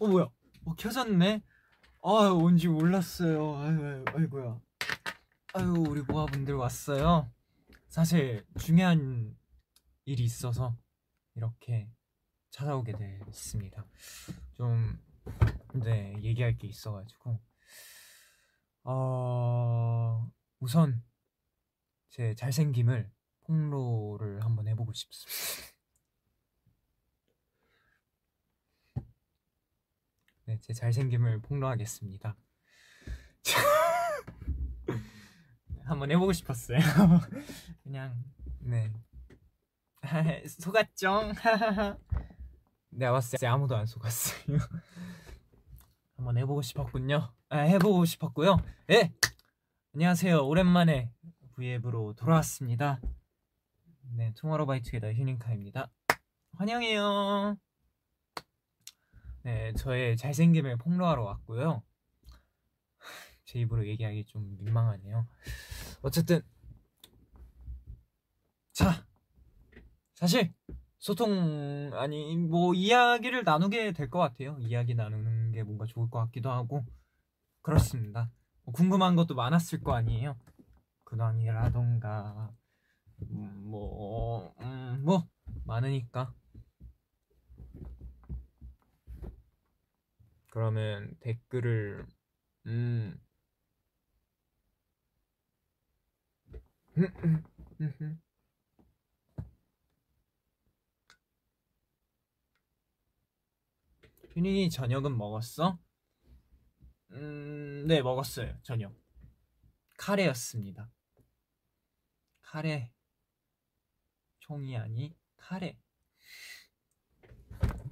어 뭐야? 어 켜졌네. 아 온지 몰랐어요. 아유, 아이고야. 아유 우리 모아분들 왔어요. 사실 중요한 일이 있어서 이렇게 찾아오게 됐습니다. 좀 네, 얘기할 게 있어가지고 어 우선 제 잘생김을 폭로를 한번 해보고 싶습니다. 네, 제 잘생김을 폭로하겠습니다. 한번 해보고 싶었어요. 그냥 네 속았죠? 내가 봤을 때 아무도 안 속았어요. 한번 해보고 싶었군요. 아, 해보고 싶었고요. 예. 안녕하세요. 오랜만에 V앱으로 돌아왔습니다. 네, 투모로우바이투게더 휴닝카입니다. 환영해요. 네, 저의 잘생김을 폭로하러 왔고요. 제 입으로 얘기하기 좀 민망하네요. 어쨌든 자, 사실 소통 아니 뭐 이야기를 나누게 될 것 같아요. 이야기 나누는 게 뭔가 좋을 것 같기도 하고 그렇습니다. 뭐 궁금한 것도 많았을 거 아니에요. 근황이라던가 음, 뭐, 음, 뭐 많으니까 그러면 댓글을 음. 휴닝이 저녁은 먹었어? 음, 네 먹었어요 저녁. 카레였습니다. 카레. 총이 아니 카레.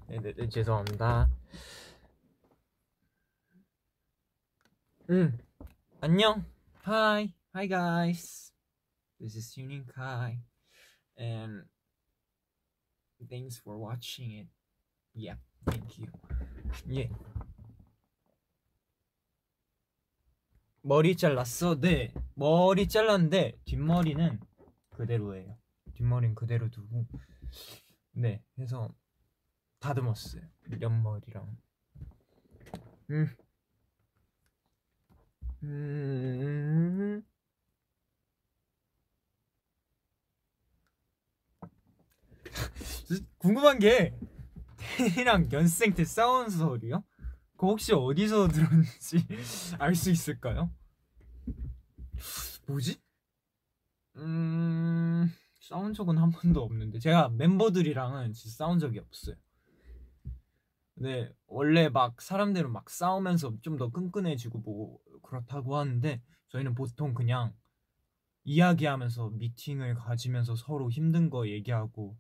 네네 네, 네, 죄송합니다 음 안녕 Hi Hi guys This is Yuning Kai and thanks for watching it Yeah thank you 예 머리 잘랐어? 네 머리 잘랐는데 뒷머리는 그대로예요 뒷머리는 그대로 두고 네 해서 다듬었어요 옆머리랑 음. 음. 궁금한 게 태희랑 연습생 때 싸운 소리요? 그 혹시 어디서 들었는지 알 수 있을까요? 뭐지? 음... 싸운 적은 한 번도 없는데 제가 멤버들이랑은 싸운 적이 없어요. 네 원래 막 사람들은 막 싸우면서 좀 더 끈끈해지고 뭐 그렇다고 하는데 저희는 보통 그냥 이야기하면서 미팅을 가지면서 서로 힘든 거 얘기하고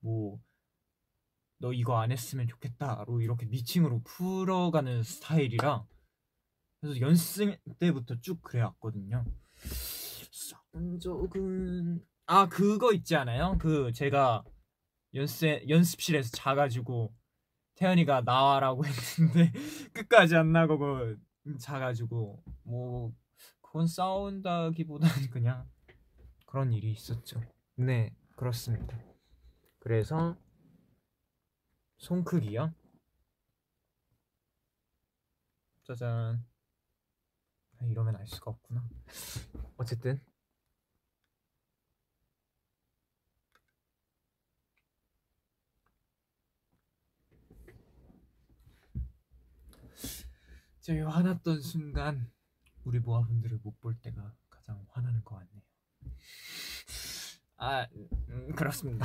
뭐 너 이거 안 했으면 좋겠다로 이렇게 미팅으로 풀어가는 스타일이라 그래서 연습 때부터 쭉 그래왔거든요. 적은 아 그거 있지 않아요? 그 제가 연습 연습실에서 자가지고 태연이가 나와라고 했는데 끝까지 안 나가고 자가지고 뭐 그건 싸운다기보다는 그냥 그런 일이 있었죠. 네 그렇습니다. 그래서 손 크기요? 짜잔. 아, 이러면 알 수가 없구나. 어쨌든 제일 화났던 순간 우리 모아분들을 못 볼 때가 가장 화나는 것 같네요. 아, 음, 그렇습니다.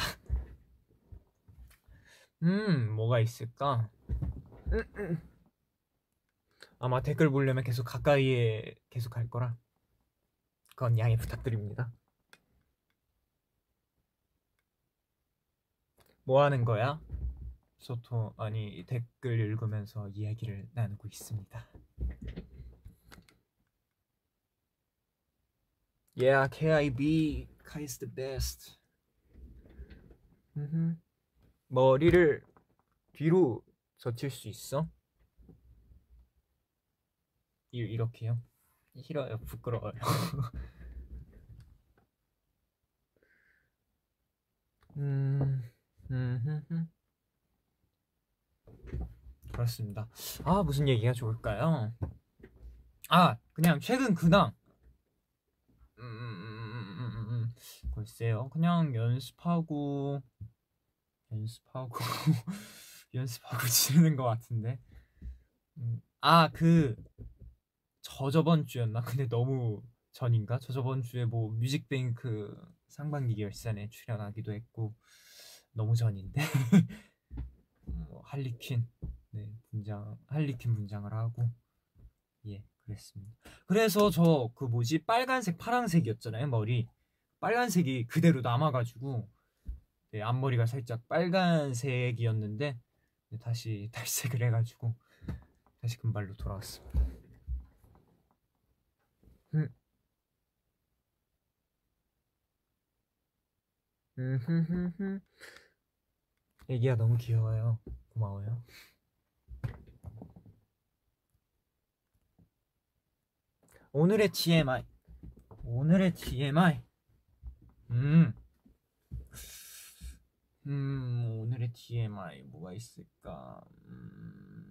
음, 뭐가 있을까? 음, 음. 아마 댓글 보려면 계속 가까이에 계속 갈 거라. 그건 양해 부탁드립니다. 뭐 하는 거야? 소통 아니 댓글 읽으면서 이야기를 나누고 있습니다. Yeah, KIB, Kai's the best. 음흠. 머리를 뒤로 젖힐 수 있어? 이, 이렇게요? 싫어요, 부끄러워요. 음, 음, 음, 음. 그렇습니다. 아 무슨 얘기가 좋을까요? 아 그냥 최근 근황. 음, 음, 음, 음, 글쎄요. 그냥 연습하고 연습하고 연습하고 지내는 것 같은데. 아 그 저저번 주였나? 근데 너무 전인가? 저저번 주에 뭐 뮤직뱅크 상반기 결산에 출연하기도 했고 너무 전인데 뭐 할리퀸 네 분장 할리퀸 분장을 하고 예 그랬습니다. 그래서 저 그 뭐지 빨간색 파란색이었잖아요 머리 빨간색이 그대로 남아가지고 네, 앞머리가 살짝 빨간색이었는데 네, 다시 탈색을 해가지고 다시 금발로 돌아왔습니다. 음. 애기야 너무 귀여워요. 고마워요. 오늘의 TMI. 오늘의 TMI. 음. 음, 오늘의 TMI 뭐가 있을까? 음.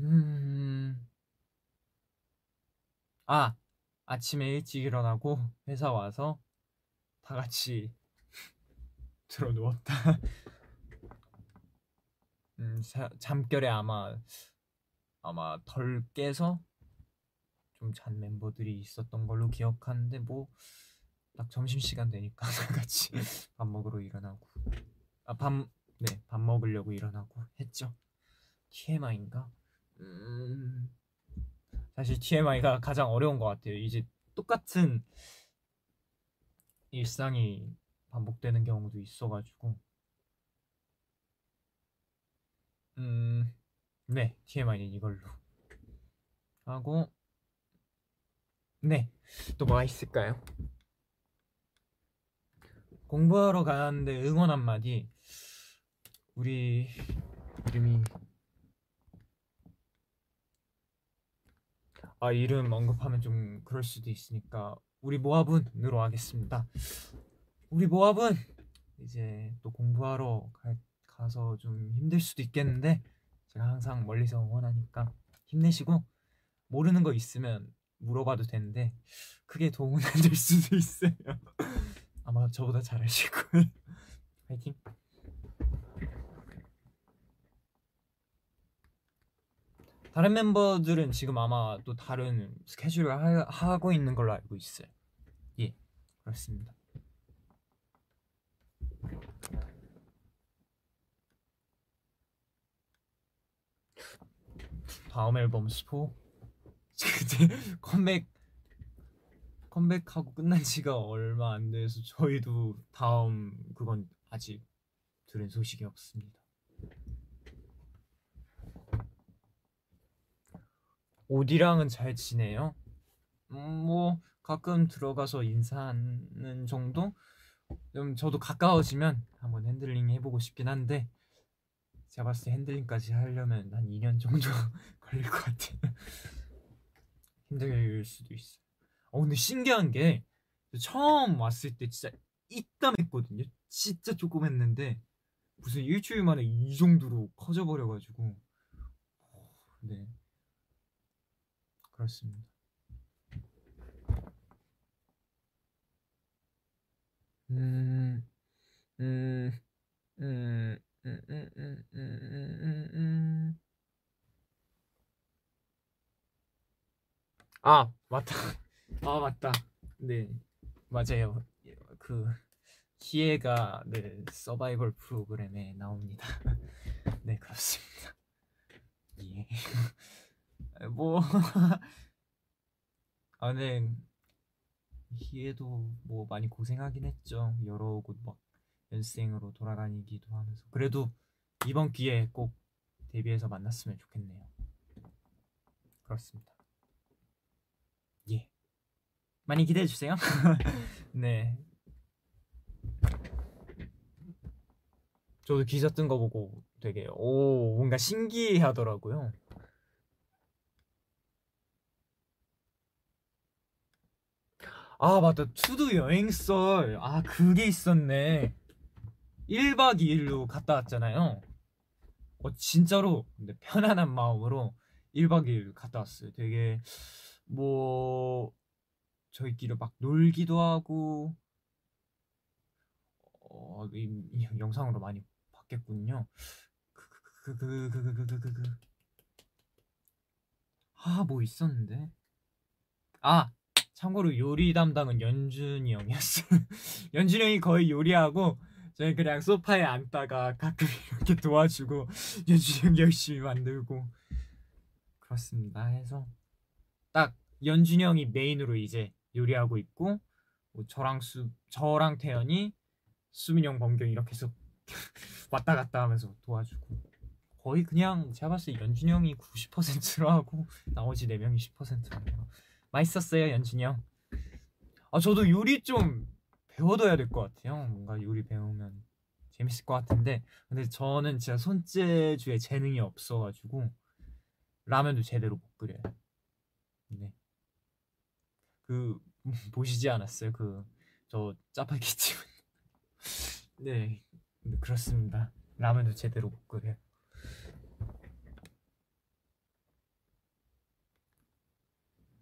음. 아, 아침에 일찍 일어나고 회사 와서 다 같이 들어 누웠다. 음, 자, 잠결에 아마 아마 덜 깨서 좀 잔 멤버들이 있었던 걸로 기억하는데 뭐 딱 점심 시간 되니까 다 같이 밥 먹으러 일어나고 아밥네밥 먹으려고 일어나고 했죠. TMI인가? 음. 사실 TMI가 가장 어려운 것 같아요. 이제 똑같은 일상이 반복되는 경우도 있어가지고 음, 네, TMI는 이걸로 하고 네, 또 뭐가 있을까요? 공부하러 가는데 응원 한마디 우리 이름이 아 이름 언급하면 좀 그럴 수도 있으니까 우리 모합은으로 하겠습니다. 우리 모합은 이제 또 공부하러 갈 가서 좀 힘들 수도 있겠는데 제가 항상 멀리서 응원하니까 힘내시고 모르는 거 있으면 물어봐도 되는데 크게 도움은 안 될 수도 있어요. 아마 저보다 잘하실 거예요. 화이팅. 다른 멤버들은 지금 아마 또 다른 스케줄을 하, 고 있는 걸로 알고 있어요. 예, 그렇습니다. 다음 앨범 스포 그때 컴백 컴백하고 끝난 지가 얼마 안 돼서 저희도 다음 그건 아직 들은 소식이 없습니다. 오디랑은 잘 지내요? 음, 뭐 가끔 들어가서 인사하는 정도? 좀 저도 가까워지면 한번 핸들링 해보고 싶긴 한데 제가 봤을 때 핸들링까지 하려면 한 2년 정도 걸릴 것 같아요. 힘들 수도 있어. 어 근데 신기한 게 처음 왔을 때 진짜 이땀했거든요. 진짜 조금 했는데 무슨 일주일 만에 이 정도로 커져 버려가지고 네 그렇습니다. 음, 음, 음. 음, 음, 음, 음, 음, 아, 맞다. 아, 맞다. 네, 맞아요. 그 희애가 네, 서바이벌 프로그램에 나옵니다. 네, 그렇습니다. 예. 뭐, 아, 네. 희애도 뭐 많이 고생하긴 했죠. 여러 곳 막 연생으로 돌아다니기도 하면서 그래도 이번 기회에 꼭 데뷔해서 만났으면 좋겠네요. 그렇습니다. 예. 많이 기대해 주세요. 네. 저도 기사 뜬 거 보고 되게 오 뭔가 신기하더라고요. 아 맞다. 투두 여행설. 아 그게 있었네. 1박 2일로 갔다 왔잖아요. 어 진짜로 근데 편안한 마음으로 1박 2일 갔다 왔어요. 되게 뭐 저희끼리 막 놀기도 하고 어, 이, 이 영상으로 많이 봤겠군요. 그 그 그 그 그 그그그아뭐 있었는데? 아 참고로 요리 담당은 연준이 형이었어요. 연준이 형이 거의 요리하고 저희 그냥 소파에 앉다가 가끔 이렇게 도와주고 연준이 형 열심히 만들고 그렇습니다. 해서 딱 연준이 형이 메인으로 이제 요리하고 있고 뭐 저랑 수 저랑 태연이 수민이 형 범경 이렇게 해서 왔다 갔다 하면서 도와주고 거의 그냥 제가 봤을 때 연준이 형이 90%로 하고 나머지 4명이 10%로 맛있었어요 연준이 형. 아 저도 요리 좀 배워둬야 될 것 같아요. 뭔가 요리 배우면 재밌을 것 같은데 근데 저는 진짜 손재주에 재능이 없어가지고 라면도 제대로 못 끓여요. 네. 그 보시지 않았어요? 그 저 짜파게티 네 그렇습니다. 라면도 제대로 못 끓여요.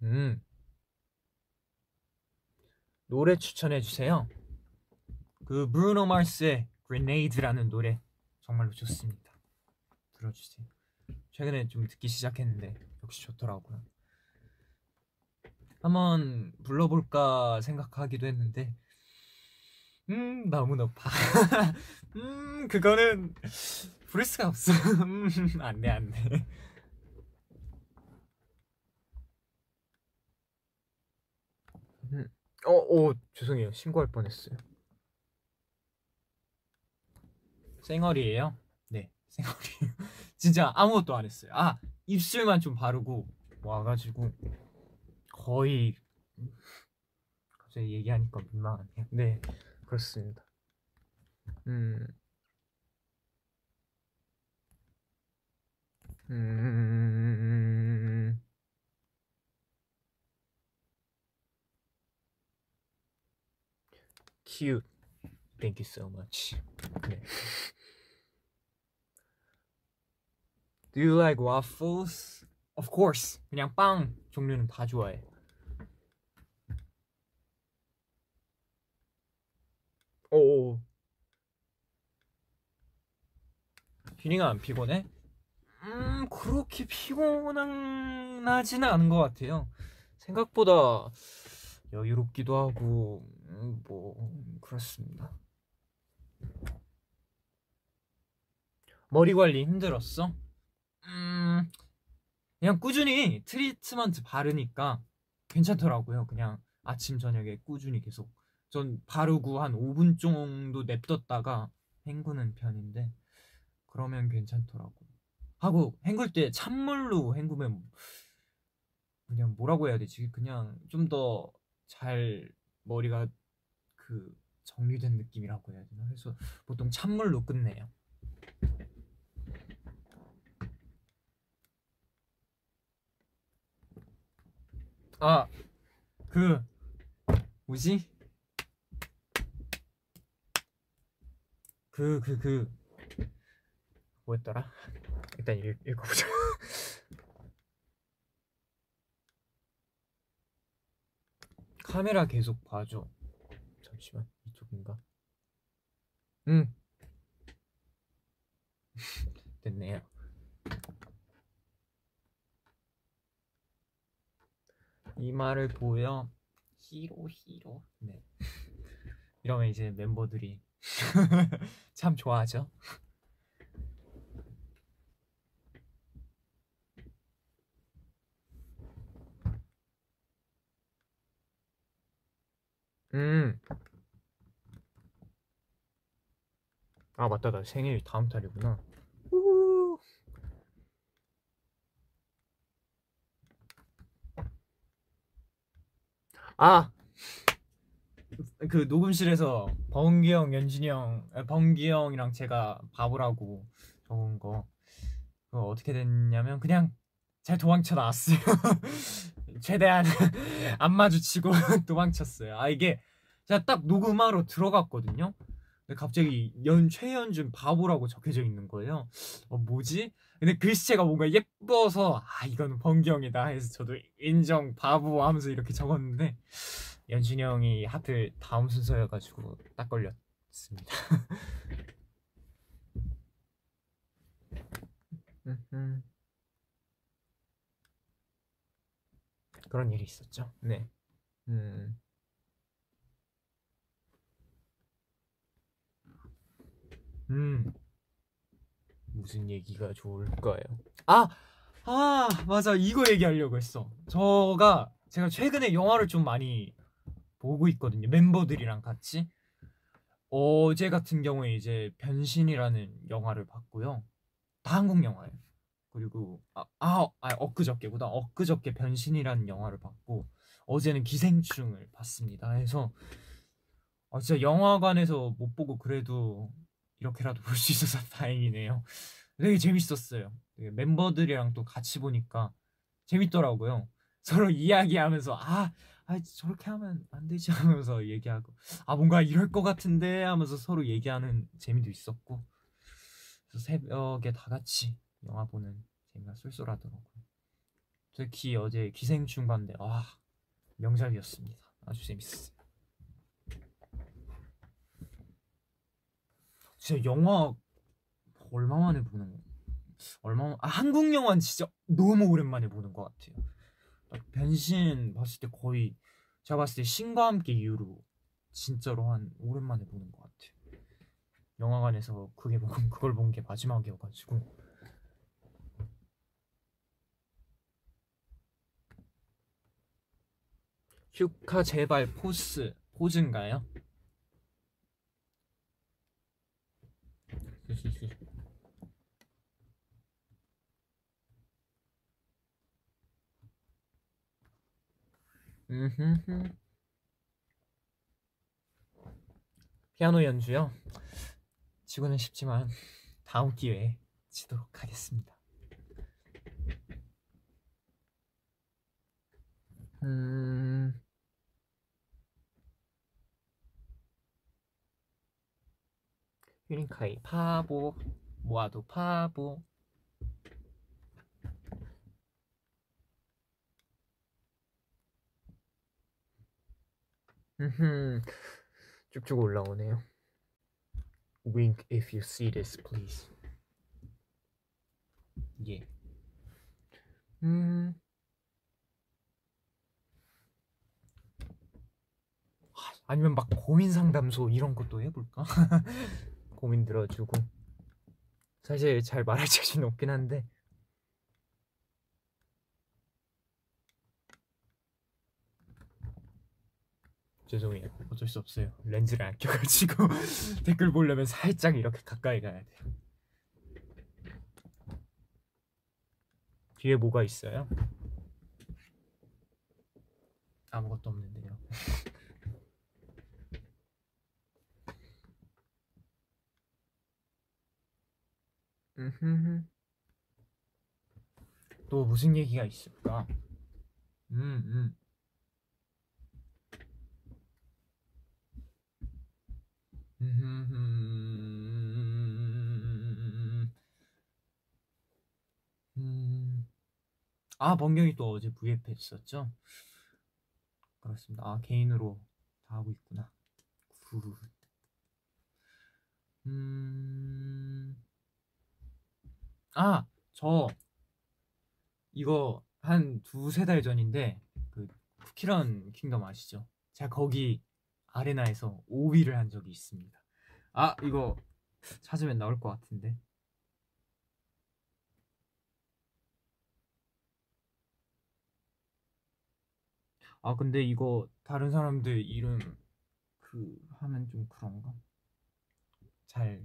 음 노래 추천해 주세요. 그 브루노 마스의 Grenade라는 노래 정말로 좋습니다. 들어주세요. 최근에 좀 듣기 시작했는데 역시 좋더라고요. 한번 불러볼까 생각하기도 했는데 음 너무 높아 음 그거는 수가 없어 음 안돼 안돼 음, 어, 어 죄송해요 신고할 뻔했어요 생얼이에요 네 생얼이에요 진짜 아무것도 안 했어요 아 입술만 좀 바르고 와가지고 거의 갑자기 얘기하니까 민망하네요. 네, 그렇습니다. 음. 음. Cute. Thank you so much. 네. Do you like waffles? Of course. 그냥 빵 종류는 다 좋아해. 오. 휴닝아 안 피곤해? 음 그렇게 피곤하지는 않은 것 같아요. 생각보다 여유롭기도 하고 음, 뭐 그렇습니다. 머리 관리 힘들었어? 음 그냥 꾸준히 트리트먼트 바르니까 괜찮더라고요. 그냥 아침 저녁에 꾸준히 계속 전 바르고 한 5분 정도 냅뒀다가 헹구는 편인데 그러면 괜찮더라고. 하고 헹굴 때 찬물로 헹구면 그냥 뭐라고 해야 되지? 그냥 좀 더 잘 머리가 그 정리된 느낌이라고 해야 되나? 그래서 보통 찬물로 끝내요. 아, 그 뭐지? 그 그, 그, 뭐였더라? 일단 읽, 읽어보자. 카메라 계속 봐줘. 잠시만 이쪽인가? 응. 됐네요. 이 말을 보여 히로 히로 네 이러면 이제 멤버들이 참 좋아하죠 음. 아 맞다 나 생일 다음 달이구나 아! 그 녹음실에서 범기 형, 연진이 형, 범기 형이랑 제가 바보라고 적은 거 그거 어떻게 됐냐면 그냥 잘 도망쳐 나왔어요. 최대한 안 마주치고 도망쳤어요. 아 이게 제가 딱 녹음하러 들어갔거든요. 근데 갑자기 연 최현준 바보라고 적혀져 있는 거예요. 어 뭐지? 근데 글씨체가 뭔가 예뻐서 아 이거는 번경이다 해서 저도 인정 바보 하면서 이렇게 적었는데 연준이 형이 하필 다음 순서여가지고 딱 걸렸습니다. 그런 일이 있었죠. 네. 음. 음. 무슨 얘기가 좋을까요? 아! 아, 맞아. 이거 얘기하려고 했어. 저가 제가 최근에 영화를 좀 많이 보고 있거든요. 멤버들이랑 같이. 어제 같은 경우에 이제 변신이라는 영화를 봤고요. 다 한국 영화예요. 그리고 아, 아, 아 엊그저께보다 엊그저께 변신이라는 영화를 봤고 어제는 기생충을 봤습니다. 그래서 아, 진짜 영화관에서 못 보고 그래도 이렇게라도 볼 수 있어서 다행이네요. 되게 재밌었어요. 되게 멤버들이랑 또 같이 보니까 재밌더라고요. 서로 이야기하면서 아, 아 저렇게 하면 안 되지 하면서 얘기하고 아 뭔가 이럴 것 같은데 하면서 서로 얘기하는 재미도 있었고 그래서 새벽에 다 같이 영화 보는 재미가 쏠쏠하더라고요. 특히 어제 기생충 봤는데 와 명작이었습니다. 아주 재밌었어요. 진짜 영화 얼마 만에 보는 거? 얼마 아, 한국 영화는 진짜 너무 오랜만에 보는 것 같아요. 변신 봤을 때 거의 제가 봤을 때 신과 함께 이후로 진짜로 한 오랜만에 보는 것 같아요. 영화관에서 그게 그걸 본 게 마지막이어가지고 휴카 제발 포스 포즈인가요? 피아노 연주요? 지구는 쉽지만 다음 기회에 치도록 하겠습니다. 음... 휴닝카이 파보 모아도 파보 쭉쭉 올라오네요. Wink if you see this, please. 예. 음. 아니면 막 고민 상담소 이런 것도 해볼까? 고민 들어주고 사실 잘 말할 자신 없긴 한데. 죄송해요. 어쩔 수 없어요. 렌즈를 안 껴가지고 댓글 보려면 살짝 이렇게 가까이 가야 돼요. 뒤에 뭐가 있어요? 아무것도 없는데요 또 무슨 얘기가 있을까? 음, 음. 음. 아, 번경이 또 어제 VF 했었죠? 그렇습니다. 아, 개인으로 다 하고 있구나. 굿. 음. 아, 저 이거 한 두세 달 전인데 그 쿠키런 킹덤 아시죠? 제가 거기 아레나에서 5위를 한 적이 있습니다. 아, 이거 찾으면 나올 것 같은데. 아, 근데 이거 다른 사람들 이름 그 하면 좀 그런가? 잘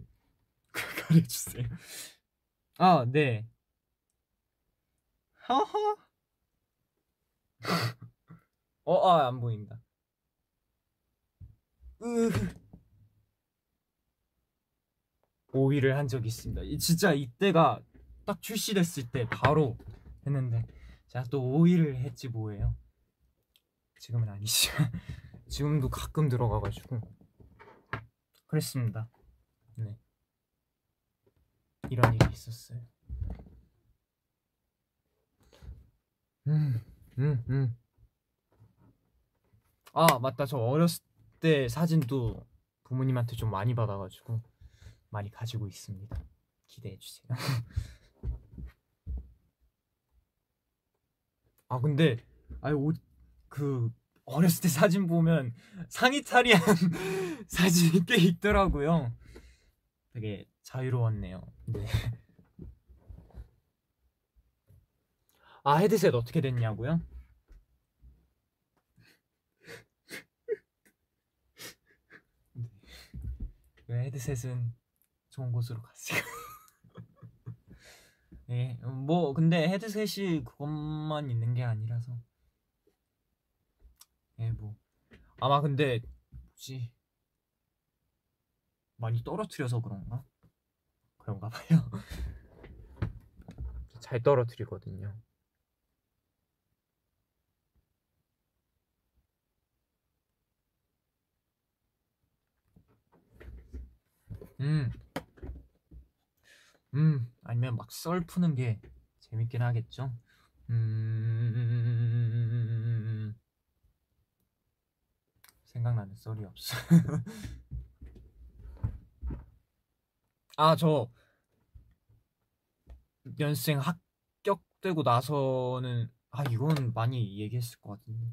가려주세요. 아, 네. 허허. 어, 아, 안 보인다. 으. 5위를 한 적이 있습니다. 진짜 이때가 딱 출시됐을 때 바로 했는데 제가 또 5위를 했지 뭐예요. 지금은 아니지만 지금도 가끔 들어가가지고 그랬습니다. 네. 이런 일이 있었어요. 음, 음, 음. 아, 맞다. 저 어렸을 때 사진도 부모님한테 좀 많이 받아가지고 많이 가지고 있습니다. 기대해 주세요. 아, 근데 아니 옷그 어렸을 때 사진 보면 상의 탈의한 사진이 꽤 있더라고요. 되게 자유로웠네요. 네. 아 헤드셋 어떻게 됐냐고요? 네. 헤드셋은 좋은 곳으로 갔어요. 네, 뭐 근데 헤드셋이 그것만 있는 게 아니라서 예, 뭐 아마 근데 뭐지 많이 떨어뜨려서 그런가? 그런가 봐요. 잘 떨어뜨리거든요. 음. 음, 아니면 막 썰 푸는 게 재밌긴 하겠죠. 음. 생각나는 썰이 없어. 아, 저 연생 합격되고 나서는 아, 이건 많이 얘기했을 것 같은데.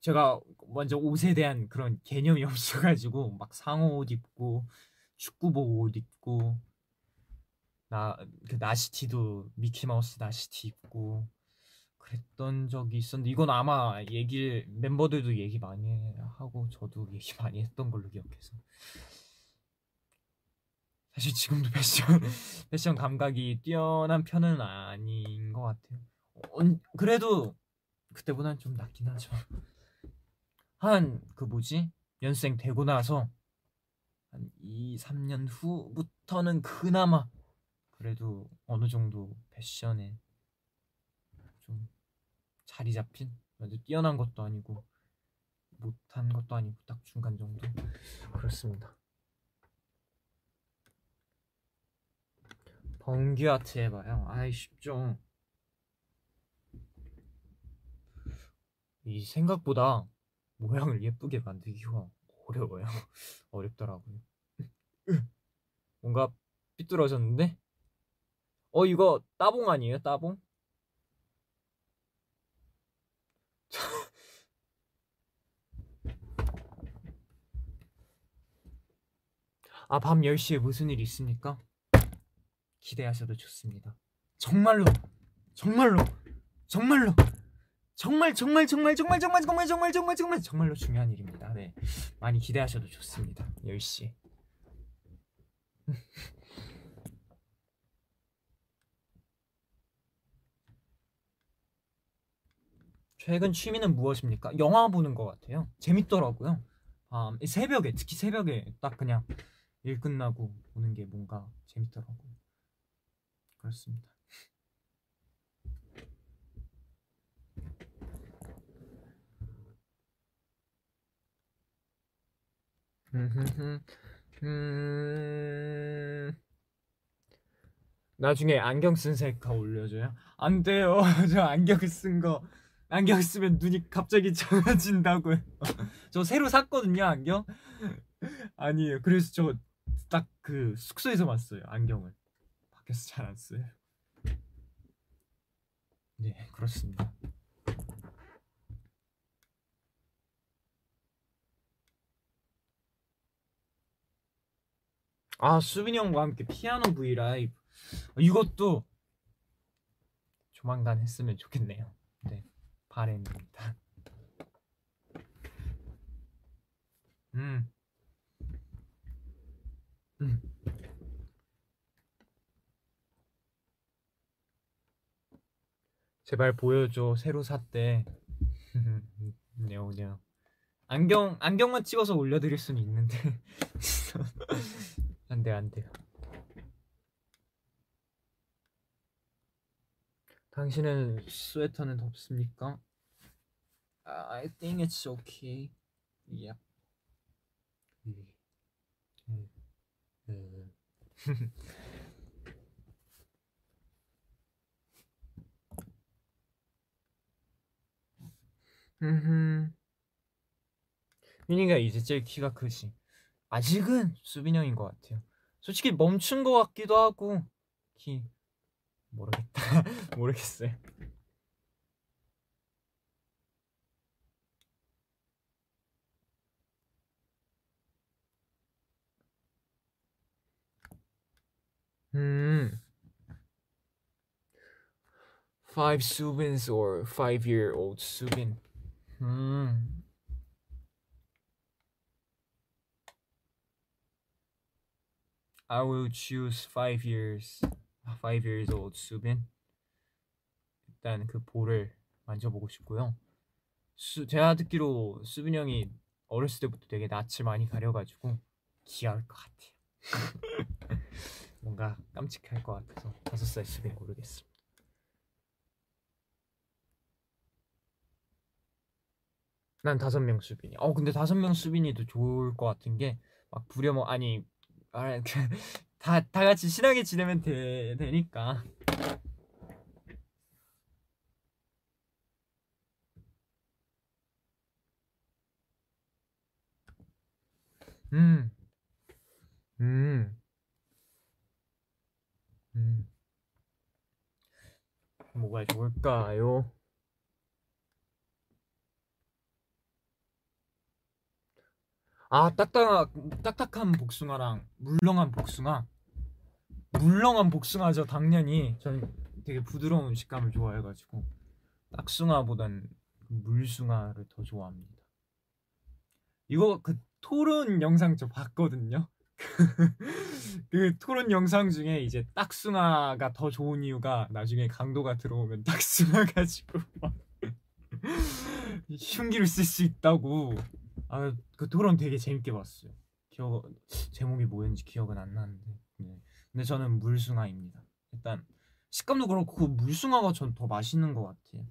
제가 먼저 옷에 대한 그런 개념이 없어가지고 막 상호 옷 입고 축구복 옷 입고 나 그 나시티도 미키마우스 나시티 입고 그랬던 적이 있었는데 이건 아마 얘기 멤버들도 얘기 많이 하고 저도 얘기 많이 했던 걸로 기억해서 사실 지금도 패션 패션 감각이 뛰어난 편은 아닌 것 같아요. 어, 그래도 그때보다는 좀 낫긴 하죠. 한 그 뭐지 연생 되고 나서 한 2, 3년 후부터는 그나마 그래도 어느 정도 패션에 좀 자리 잡힌 아주 뛰어난 것도 아니고 못한 것도 아니고 딱 중간 정도 그렇습니다. 번개 아트 해봐요. 아이 쉽죠. 이 생각보다 모양을 예쁘게 만들기가 어려워요. 어렵더라고요. 뭔가 삐뚤어졌는데? 어 이거 따봉 아니에요? 따봉? 아, 밤 10시에 무슨 일 있습니까? 기대하셔도 좋습니다. 정말로, 정말로, 정말로, 정말, 정말, 정말, 정말, 정말, 정말, 정말, 정말, 정말, 정말로 중요한 일입니다. 네. 많이 기대하셔도 좋습니다. 10시. 최근 취미는 무엇입니까? 영화 보는 것 같아요. 재밌더라고요. 아, 새벽에 특히 새벽에 딱 그냥 일 끝나고 보는 게 뭔가 재밌더라고요. 그렇습니다. 음... 나중에 안경 쓴 셀카 올려줘요? 안 돼요. 저 안경 쓴 거 안경 쓰면 눈이 갑자기 작아진다고요. 저 새로 샀거든요 안경. 아니에요. 그래서 저 딱 그 숙소에서 봤어요 안경을. 밖에서 잘 안 써요. 네 그렇습니다. 아 수빈이 형과 함께 피아노 V 라이브 이것도 조만간 했으면 좋겠네요. 네. 바램입니다. 음. 음. 제발 보여줘. 새로 샀대. 네오 네오. 안경 안경만 찍어서 올려드릴 수는 있는데 안돼 안돼요. 당신은 스웨터는 덥습니까? I think it's okay. Yep. 음. 윤이가 이제 제일 키가 크지. 아직은 수빈 형인 것 같아요. 솔직히 멈춘 것 같기도 하고 키 모르겠다. 모르겠어요. 음. Five Subins or five-year-old Subin. 음. I will choose five years, five years old 수빈. 일단 그 볼을 만져보고 싶고요. 수, 제가 듣기로 수빈 형이 어렸을 때부터 되게 낯을 많이 가려가지고 귀여울 것 같아요. 뭔가 깜찍할 것 같아서 다섯 살 수빈 고르겠습니다. 난 다섯 명 수빈이. 어 근데 다섯 명 수빈이도 좋을 것 같은 게 막 부려먹 아니 아, 다, 다 같이 친하게 지내면 되, 되니까. 음, 음, 음. 뭐가 좋을까요? 아 딱딱 딱딱한 복숭아랑 물렁한 복숭아? 물렁한 복숭아죠 당연히 저는 되게 부드러운 식감을 좋아해가지고 딱숭아보단 물숭아를 더 좋아합니다. 이거 그 토론 영상 저 봤거든요. 그 토론 영상 중에 이제 딱숭아가 더 좋은 이유가 나중에 강도가 들어오면 딱숭아 가지고 흉기를 쓸 수 있다고 아 그 토론 되게 재밌게 봤어요. 기억 제목이 뭐였는지 기억은 안 나는데. 네. 근데 저는 물숭아입니다. 일단 식감도 그렇고 그 물숭아가 전 더 맛있는 것 같아요.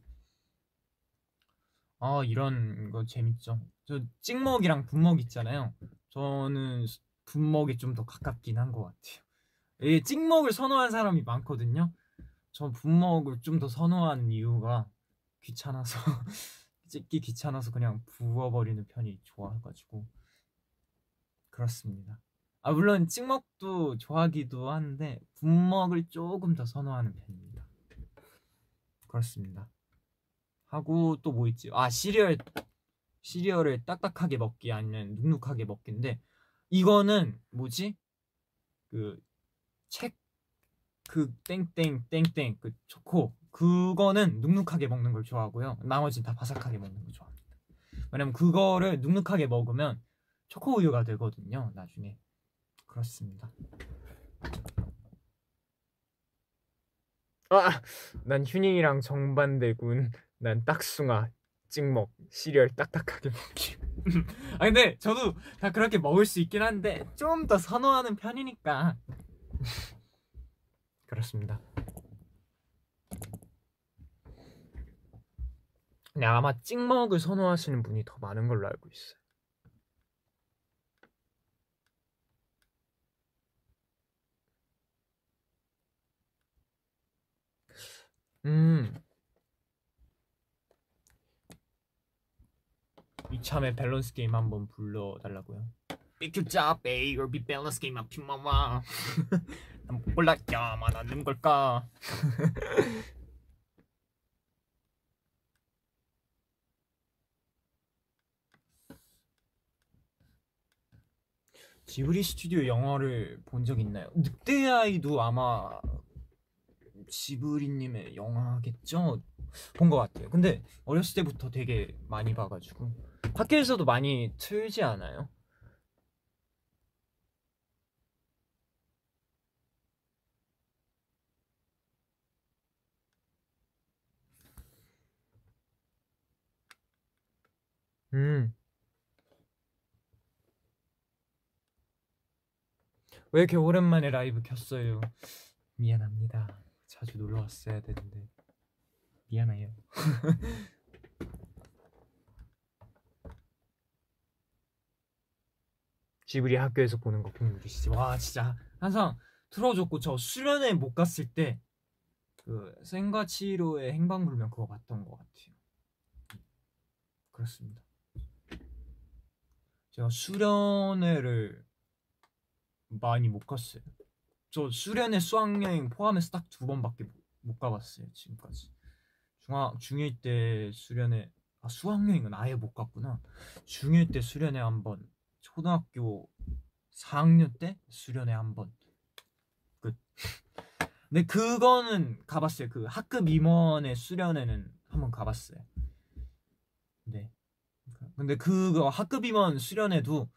아 이런 거 재밌죠. 저 찍먹이랑 분먹 있잖아요. 저는 분먹이 좀 더 가깝긴 한 것 같아요. 이 찍먹을 선호한 사람이 많거든요. 전 분먹을 좀 더 선호하는 이유가 귀찮아서 찍기 귀찮아서 그냥 부어버리는 편이 좋아가지고 그렇습니다. 아 물론 찍먹도 좋아하기도 하는데 분먹을 조금 더 선호하는 편입니다. 그렇습니다. 하고 또 뭐 있지? 아 시리얼 시리얼을 딱딱하게 먹기 아니면 눅눅하게 먹기인데 이거는 뭐지? 그 책그 땡땡 땡땡 그 초코 그거는 눅눅하게 먹는 걸 좋아하고요. 나머지는 다 바삭하게 먹는 걸 좋아합니다. 왜냐면 그거를 눅눅하게 먹으면 초코 우유가 되거든요. 나중에 그렇습니다. 아, 난 휴닝이랑 정반대군. 난 딱숭아, 찍먹, 시리얼 딱딱하게 먹기. 아 근데 저도 다 그렇게 먹을 수 있긴 한데 좀 더 선호하는 편이니까 그렇습니다. 근데 아마 찍먹을 선호하시는 분이 더 많은 걸로 알고 있어요. 음. 이참에 밸런스 게임 한번 불러달라고요. 삐큐짜 베이걸 비 밸런스 게임 아피마마 난 몰랐야만 안는 걸까? 지브리 스튜디오 영화를 본 적 있나요? 늑대 아이도 아마 지브리님의 영화겠죠? 본 것 같아요. 근데 어렸을 때부터 되게 많이 봐가지고 학교에서도 많이 틀지 않아요? 음. 왜 이렇게 오랜만에 라이브 켰어요? 미안합니다. 자주 놀러 왔어야 되는데 미안해요. 지브리 학교에서 보는 거꼭 누리시지. 와 진짜 항상 틀어줬고 저 수련회 못 갔을 때 그 생가치로의 행방불명 그거 봤던 것 같아요. 그렇습니다. 제가 수련회를 많이 못 갔어요. 저 수련회 수학여행 포함해서 딱 두 번밖에 못, 못 가봤어요 지금까지. 중학 중1 때 수련회 아 수학여행은 아예 못 갔구나. 중1 때 수련회 한 번, 초등학교 4학년 때 수련회 한 번. 끝. 근데 그거는 가봤어요. 그 학급 임원의 수련회는 한 번 가봤어요. 네. 근데 그거 학급 임원 수련회도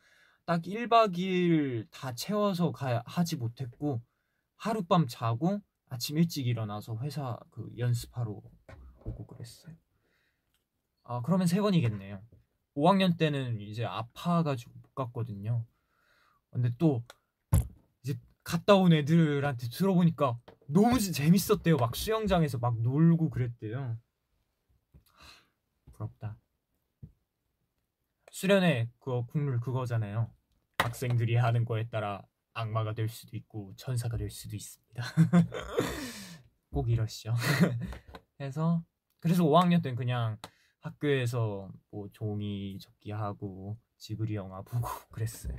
딱 1박 2일 다 채워서 가, 하지 못했고 하룻밤 자고 아침 일찍 일어나서 회사 그 연습하러 오고 그랬어요. 아 그러면 세 번이겠네요. 5학년 때는 이제 아파가지고 못 갔거든요. 근데 또 이제 갔다 온 애들한테 들어보니까 너무 재밌었대요. 막 수영장에서 막 놀고 그랬대요. 부럽다. 수련회 그거 국룰 그거잖아요. 학생들이 하는 거에 따라 악마가 될 수도 있고 천사가 될 수도 있습니다. 꼭 이러시죠. 그래서 그래서 5학년 때는 그냥 학교에서 뭐 종이 접기 하고 지브리 영화 보고 그랬어요.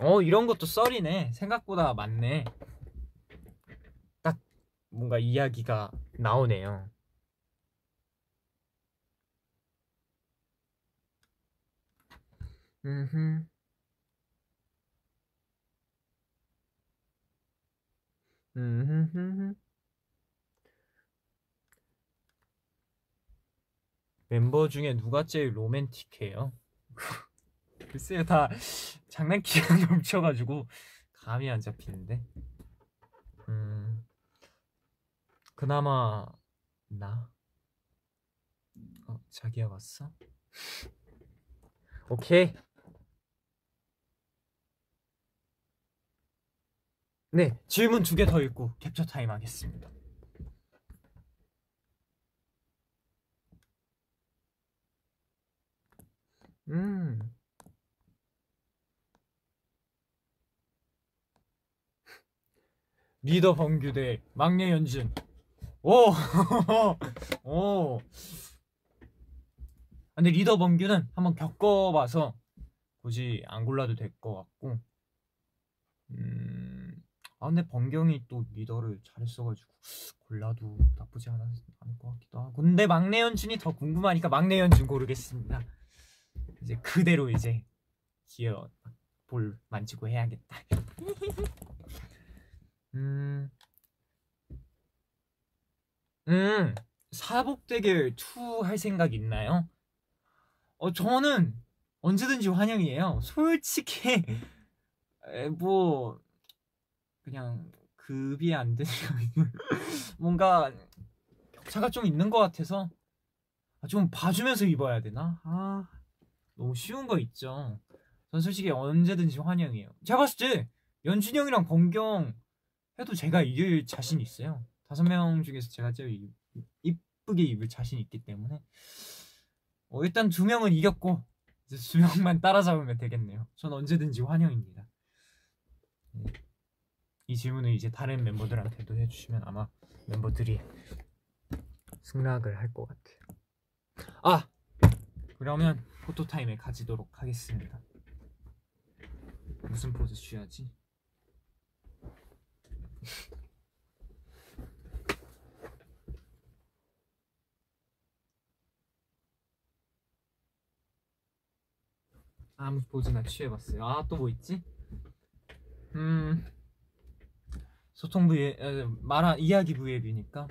어 이런 것도 썰이네. 생각보다 많네. 딱 뭔가 이야기가 나오네요. 음흠. 멤버 중에 누가 제일 로맨틱해요? 글쎄요 다 장난기가 넘쳐가지고 감이 안 잡히는데 음 그나마 나 어, 자기야 왔어? 오케이 네 질문 두 개 더 읽고 캡처 타임 하겠습니다. 음. 리더 범규대 막내 연준. 오! 오! 근데 리더 범규는 한번 겪어봐서 굳이 안 골라도 될 것 같고. 음... 아 근데 범경이 또 리더를 잘했어가지고 골라도 나쁘지 않을 것 같기도 하고 근데 막내 연준이 더 궁금하니까 막내 연준 고르겠습니다 이제 그대로 이제 기어 볼 만지고 해야겠다 음, 음, 사복대결 2 할 생각 있나요? 어, 저는 언제든지 환영이에요. 솔직히, 에, 뭐, 그냥, 급이 안 되는, 뭔가, 격차가 좀 있는 것 같아서, 아, 좀 봐주면서 입어야 되나? 아, 너무 쉬운 거 있죠. 전 솔직히 언제든지 환영이에요. 제가 봤을 때, 연준이 형이랑 범경, 해도 제가 이길 자신 있어요. 다섯 명 중에서 제가 제일 이쁘게 입을 자신 있기 때문에 어, 일단 두 명은 이겼고 이제 두 명만 따라잡으면 되겠네요. 전 언제든지 환영입니다. 네. 이 질문을 이제 다른 멤버들한테도 해주시면 아마 멤버들이 승낙을 할 것 같아요. 아 그러면 포토 타임에 가지도록 하겠습니다. 무슨 포즈 취하지? 아무 포즈나 취해봤어요. 아 또 뭐 있지? 음 소통 부의 말한 이야기 부앱이니까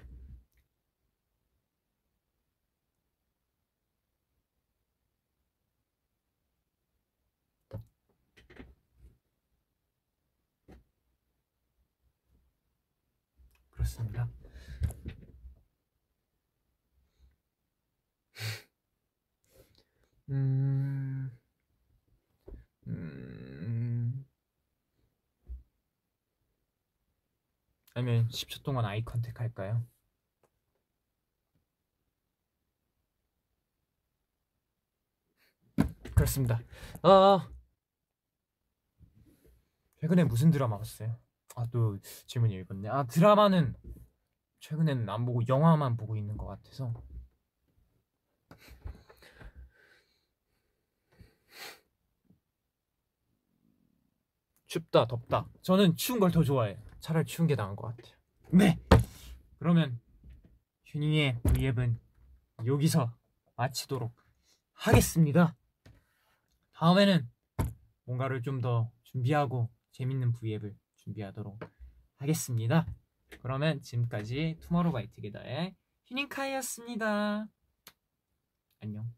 그렇습니다. 음, 아니면 10초 동안 아이 컨택 할까요? 그렇습니다. 아, 최근에 무슨 드라마 봤어요? 아 또 질문이 읽었네. 아 드라마는 최근에는 안 보고 영화만 보고 있는 것 같아서. 춥다 덥다. 저는 추운 걸 더 좋아해요. 차라리 추운 게 나은 것 같아요. 네. 그러면 휴닝의 V앱은 여기서 마치도록 하겠습니다. 다음에는 뭔가를 좀 더 준비하고 재밌는 V앱을 준비하도록 하겠습니다. 그러면 지금까지 투모로우바이투게더의 휴닝카이였습니다. 안녕.